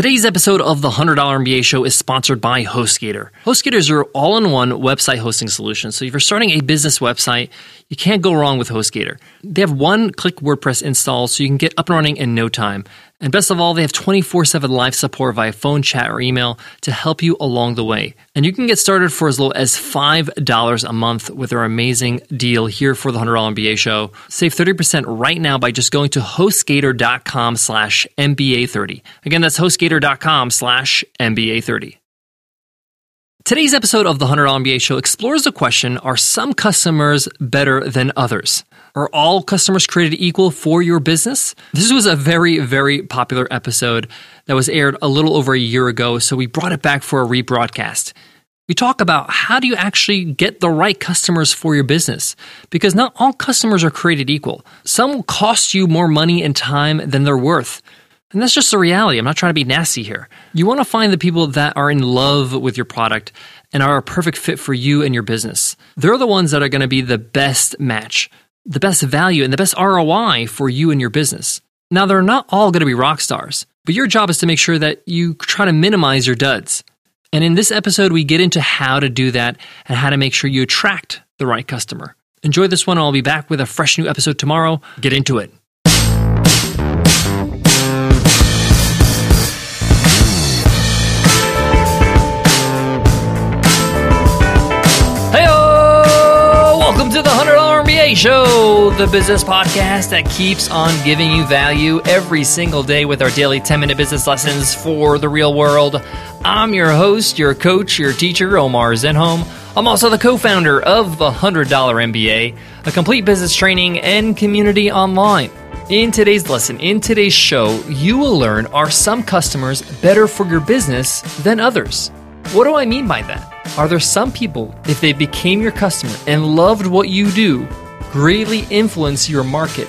Today's episode of the $100 MBA show is sponsored by HostGator. HostGator is your all in one website hosting solution. So if you're starting a business website, you can't go wrong with HostGator. They have one click WordPress install so you can get up and running in no time. And best of all, they have 24 7 live support via phone, chat, or email to help you along the way. And you can get started for as low as $5 a month with their amazing deal here for the $100 MBA show. Save 30% right now by just going to hostgator.com slash MBA30. Again, that's hostgator.com slash MBA30. Today's episode of the $100 MBA show explores the question Are some customers better than others? Are all customers created equal for your business? This was a very, very popular episode that was aired a little over a year ago, so we brought it back for a rebroadcast. We talk about how do you actually get the right customers for your business? Because not all customers are created equal. Some will cost you more money and time than they're worth. And that's just the reality. I'm not trying to be nasty here. You want to find the people that are in love with your product and are a perfect fit for you and your business. They're the ones that are going to be the best match the best value and the best ROI for you and your business. Now, they're not all going to be rock stars, but your job is to make sure that you try to minimize your duds. And in this episode, we get into how to do that and how to make sure you attract the right customer. Enjoy this one, I'll be back with a fresh new episode tomorrow. Get into it. $100 Show, the business podcast that keeps on giving you value every single day with our daily 10 minute business lessons for the real world. I'm your host, your coach, your teacher, Omar Zenhom. I'm also the co founder of the $100 MBA, a complete business training and community online. In today's lesson, in today's show, you will learn are some customers better for your business than others? What do I mean by that? Are there some people, if they became your customer and loved what you do, greatly influence your market?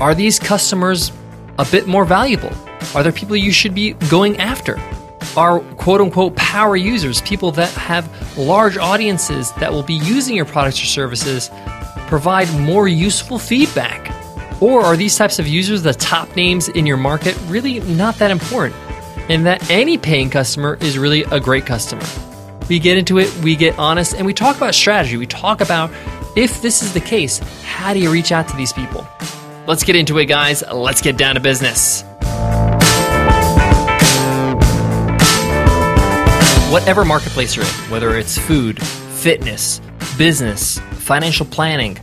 Are these customers a bit more valuable? Are there people you should be going after? Are quote unquote power users, people that have large audiences that will be using your products or services, provide more useful feedback? Or are these types of users the top names in your market really not that important? And that any paying customer is really a great customer. We get into it, we get honest, and we talk about strategy. We talk about if this is the case, how do you reach out to these people? Let's get into it, guys. Let's get down to business. Whatever marketplace you're in, whether it's food, fitness, business, financial planning,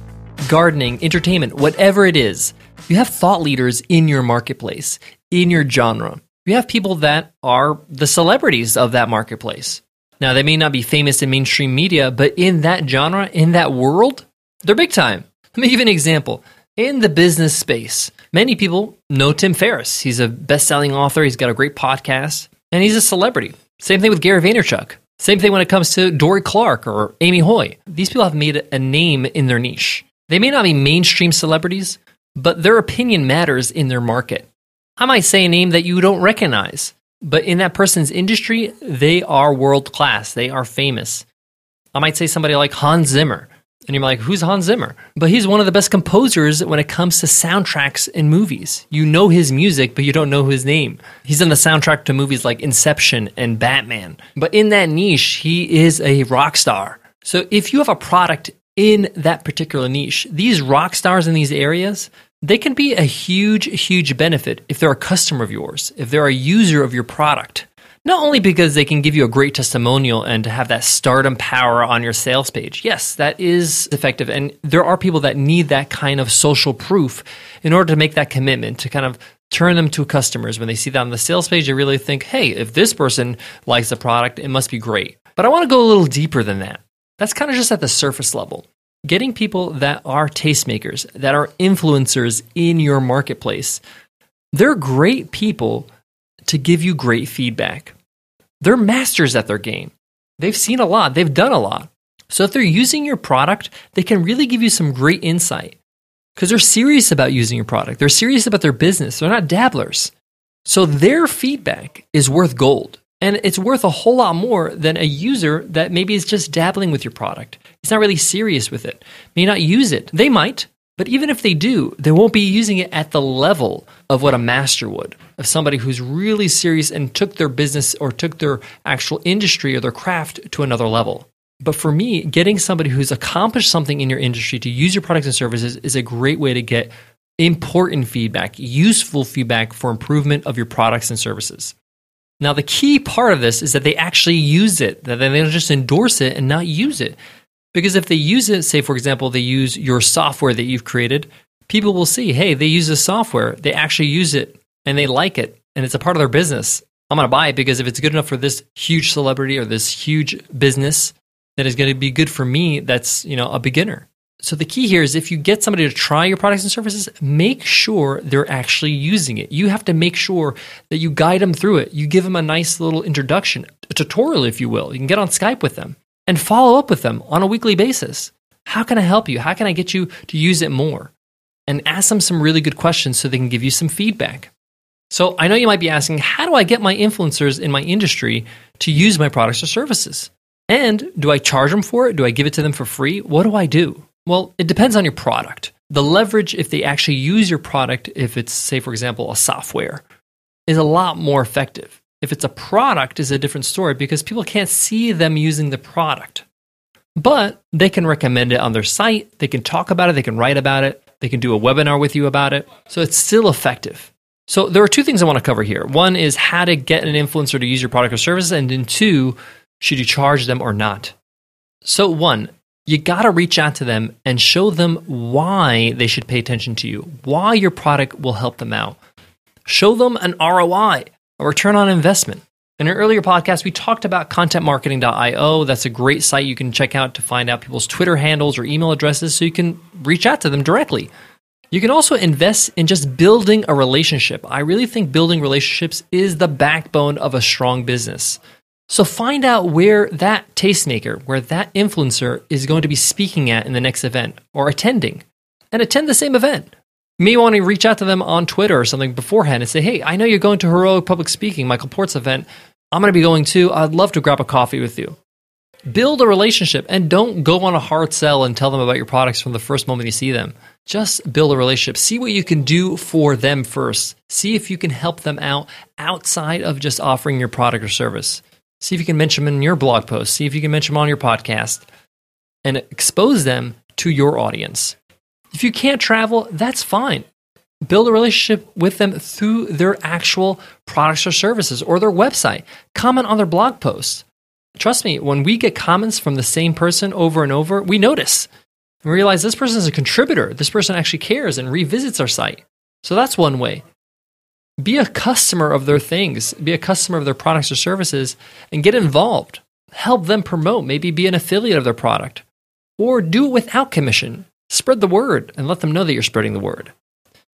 gardening, entertainment, whatever it is, you have thought leaders in your marketplace, in your genre. You have people that are the celebrities of that marketplace. Now, they may not be famous in mainstream media, but in that genre, in that world, they're big time. Let me give you an example. In the business space, many people know Tim Ferriss. He's a best selling author, he's got a great podcast, and he's a celebrity. Same thing with Gary Vaynerchuk. Same thing when it comes to Dorie Clark or Amy Hoy. These people have made a name in their niche. They may not be mainstream celebrities, but their opinion matters in their market. I might say a name that you don't recognize, but in that person's industry, they are world class. They are famous. I might say somebody like Hans Zimmer. And you're like, who's Hans Zimmer? But he's one of the best composers when it comes to soundtracks in movies. You know his music, but you don't know his name. He's in the soundtrack to movies like Inception and Batman. But in that niche, he is a rock star. So if you have a product in that particular niche, these rock stars in these areas, they can be a huge, huge benefit if they're a customer of yours, if they're a user of your product. Not only because they can give you a great testimonial and to have that stardom power on your sales page. Yes, that is effective. And there are people that need that kind of social proof in order to make that commitment to kind of turn them to customers. When they see that on the sales page, they really think, hey, if this person likes the product, it must be great. But I want to go a little deeper than that. That's kind of just at the surface level getting people that are tastemakers, that are influencers in your marketplace, they're great people to give you great feedback. They're masters at their game. They've seen a lot, they've done a lot. So if they're using your product, they can really give you some great insight because they're serious about using your product. They're serious about their business. They're not dabblers. So their feedback is worth gold. And it's worth a whole lot more than a user that maybe is just dabbling with your product. It's not really serious with it, may not use it. They might, But even if they do, they won't be using it at the level of what a master would, of somebody who's really serious and took their business or took their actual industry or their craft to another level. But for me, getting somebody who's accomplished something in your industry to use your products and services is a great way to get important feedback, useful feedback for improvement of your products and services. Now, the key part of this is that they actually use it, that they don't just endorse it and not use it. Because if they use it, say, for example, they use your software that you've created, people will see, hey, they use this software, they actually use it and they like it, and it's a part of their business. I'm going to buy it because if it's good enough for this huge celebrity or this huge business, then it's going to be good for me that's, you know, a beginner. So the key here is if you get somebody to try your products and services, make sure they're actually using it. You have to make sure that you guide them through it. You give them a nice little introduction, a tutorial, if you will. You can get on Skype with them and follow up with them on a weekly basis. How can I help you? How can I get you to use it more? And ask them some really good questions so they can give you some feedback. So I know you might be asking, how do I get my influencers in my industry to use my products or services? And do I charge them for it? Do I give it to them for free? What do I do? Well, it depends on your product. The leverage, if they actually use your product, if it's, say, for example, a software, is a lot more effective. If it's a product, is a different story because people can't see them using the product. But they can recommend it on their site, they can talk about it, they can write about it, they can do a webinar with you about it. So it's still effective. So there are two things I want to cover here. One is how to get an influencer to use your product or service, and then two, should you charge them or not? So, one, you got to reach out to them and show them why they should pay attention to you, why your product will help them out. Show them an ROI, a return on investment. In an earlier podcast, we talked about contentmarketing.io. That's a great site you can check out to find out people's Twitter handles or email addresses so you can reach out to them directly. You can also invest in just building a relationship. I really think building relationships is the backbone of a strong business. So find out where that tastemaker, where that influencer is going to be speaking at in the next event or attending, and attend the same event. You may want to reach out to them on Twitter or something beforehand and say, hey, I know you're going to Heroic Public Speaking, Michael Port's event. I'm going to be going too. I'd love to grab a coffee with you. Build a relationship and don't go on a hard sell and tell them about your products from the first moment you see them. Just build a relationship. See what you can do for them first. See if you can help them out outside of just offering your product or service. See if you can mention them in your blog post. See if you can mention them on your podcast and expose them to your audience. If you can't travel, that's fine. Build a relationship with them through their actual products or services or their website. Comment on their blog posts. Trust me, when we get comments from the same person over and over, we notice and realize this person is a contributor. This person actually cares and revisits our site. So that's one way be a customer of their things, be a customer of their products or services, and get involved. Help them promote, maybe be an affiliate of their product, or do it without commission. Spread the word and let them know that you're spreading the word.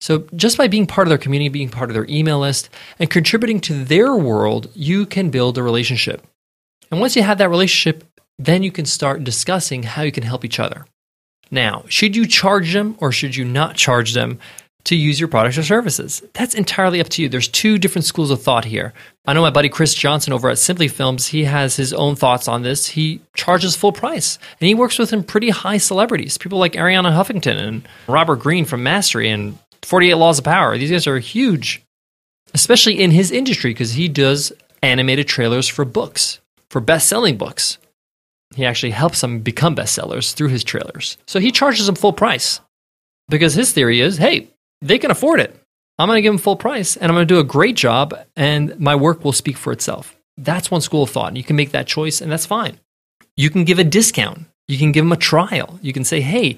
So, just by being part of their community, being part of their email list, and contributing to their world, you can build a relationship. And once you have that relationship, then you can start discussing how you can help each other. Now, should you charge them or should you not charge them? To use your products or services. That's entirely up to you. There's two different schools of thought here. I know my buddy Chris Johnson over at Simply Films, he has his own thoughts on this. He charges full price and he works with some pretty high celebrities, people like Arianna Huffington and Robert Greene from Mastery and 48 Laws of Power. These guys are huge, especially in his industry because he does animated trailers for books, for best selling books. He actually helps them become bestsellers through his trailers. So he charges them full price because his theory is hey, they can afford it. I'm going to give them full price and I'm going to do a great job and my work will speak for itself. That's one school of thought. And you can make that choice and that's fine. You can give a discount. You can give them a trial. You can say, hey,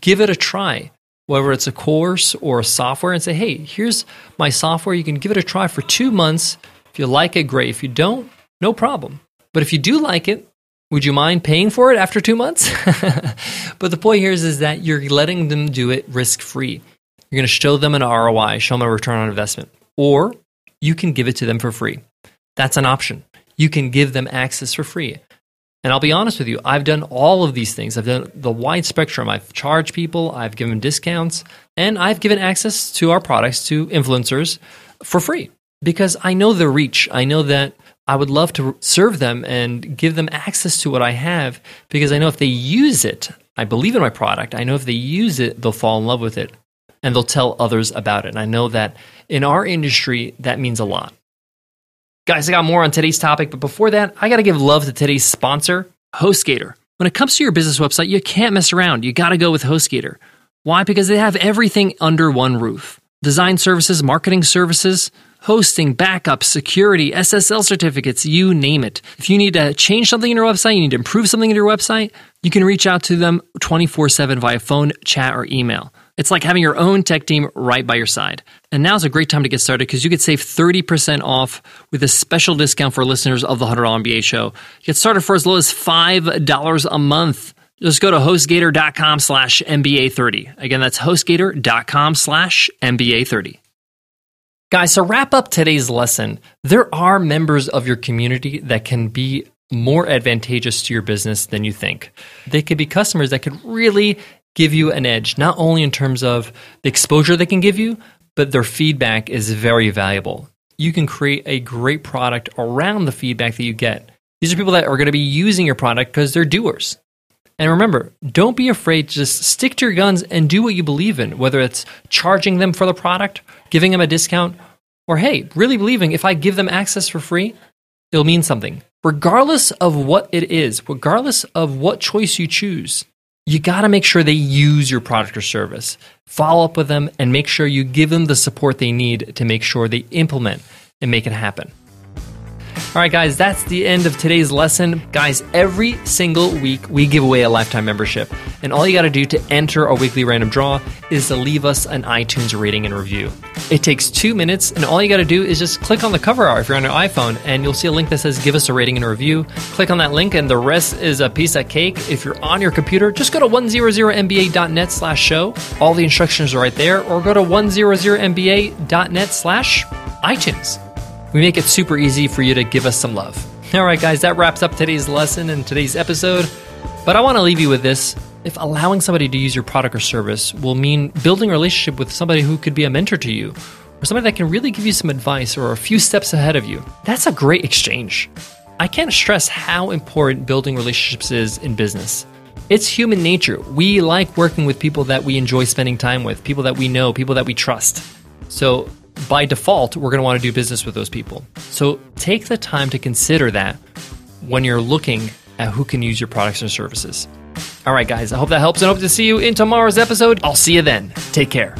give it a try, whether it's a course or a software, and say, hey, here's my software. You can give it a try for two months. If you like it, great. If you don't, no problem. But if you do like it, would you mind paying for it after two months? but the point here is, is that you're letting them do it risk free. You're going to show them an ROI, show them a return on investment, or you can give it to them for free. That's an option. You can give them access for free. And I'll be honest with you, I've done all of these things. I've done the wide spectrum. I've charged people, I've given discounts, and I've given access to our products to influencers for free because I know the reach. I know that I would love to serve them and give them access to what I have because I know if they use it, I believe in my product. I know if they use it, they'll fall in love with it and they'll tell others about it. And I know that in our industry, that means a lot. Guys, I got more on today's topic, but before that, I got to give love to today's sponsor, HostGator. When it comes to your business website, you can't mess around. You got to go with HostGator. Why? Because they have everything under one roof design services, marketing services, hosting, backup, security, SSL certificates, you name it. If you need to change something in your website, you need to improve something in your website, you can reach out to them 24 7 via phone, chat, or email. It's like having your own tech team right by your side. And now's a great time to get started because you could save 30% off with a special discount for listeners of the $100 MBA show. Get started for as low as $5 a month. Just go to hostgator.com slash MBA30. Again, that's hostgator.com slash MBA30. Guys, to wrap up today's lesson, there are members of your community that can be more advantageous to your business than you think. They could be customers that could really give you an edge, not only in terms of the exposure they can give you, but their feedback is very valuable. You can create a great product around the feedback that you get. These are people that are going to be using your product because they're doers. And remember, don't be afraid just stick to your guns and do what you believe in, whether it's charging them for the product, giving them a discount, or hey, really believing if I give them access for free, it'll mean something. Regardless of what it is, regardless of what choice you choose, you got to make sure they use your product or service. Follow up with them and make sure you give them the support they need to make sure they implement and make it happen. All right, guys, that's the end of today's lesson. Guys, every single week we give away a lifetime membership. And all you got to do to enter our weekly random draw is to leave us an iTunes rating and review. It takes two minutes, and all you got to do is just click on the cover art if you're on your iPhone, and you'll see a link that says give us a rating and review. Click on that link, and the rest is a piece of cake. If you're on your computer, just go to 100mba.net slash show. All the instructions are right there, or go to 100mba.net slash iTunes. We make it super easy for you to give us some love. All right, guys, that wraps up today's lesson and today's episode. But I want to leave you with this. If allowing somebody to use your product or service will mean building a relationship with somebody who could be a mentor to you, or somebody that can really give you some advice or a few steps ahead of you, that's a great exchange. I can't stress how important building relationships is in business. It's human nature. We like working with people that we enjoy spending time with, people that we know, people that we trust. So by default, we're going to want to do business with those people. So take the time to consider that when you're looking at who can use your products and services. All right, guys, I hope that helps and hope to see you in tomorrow's episode. I'll see you then. Take care.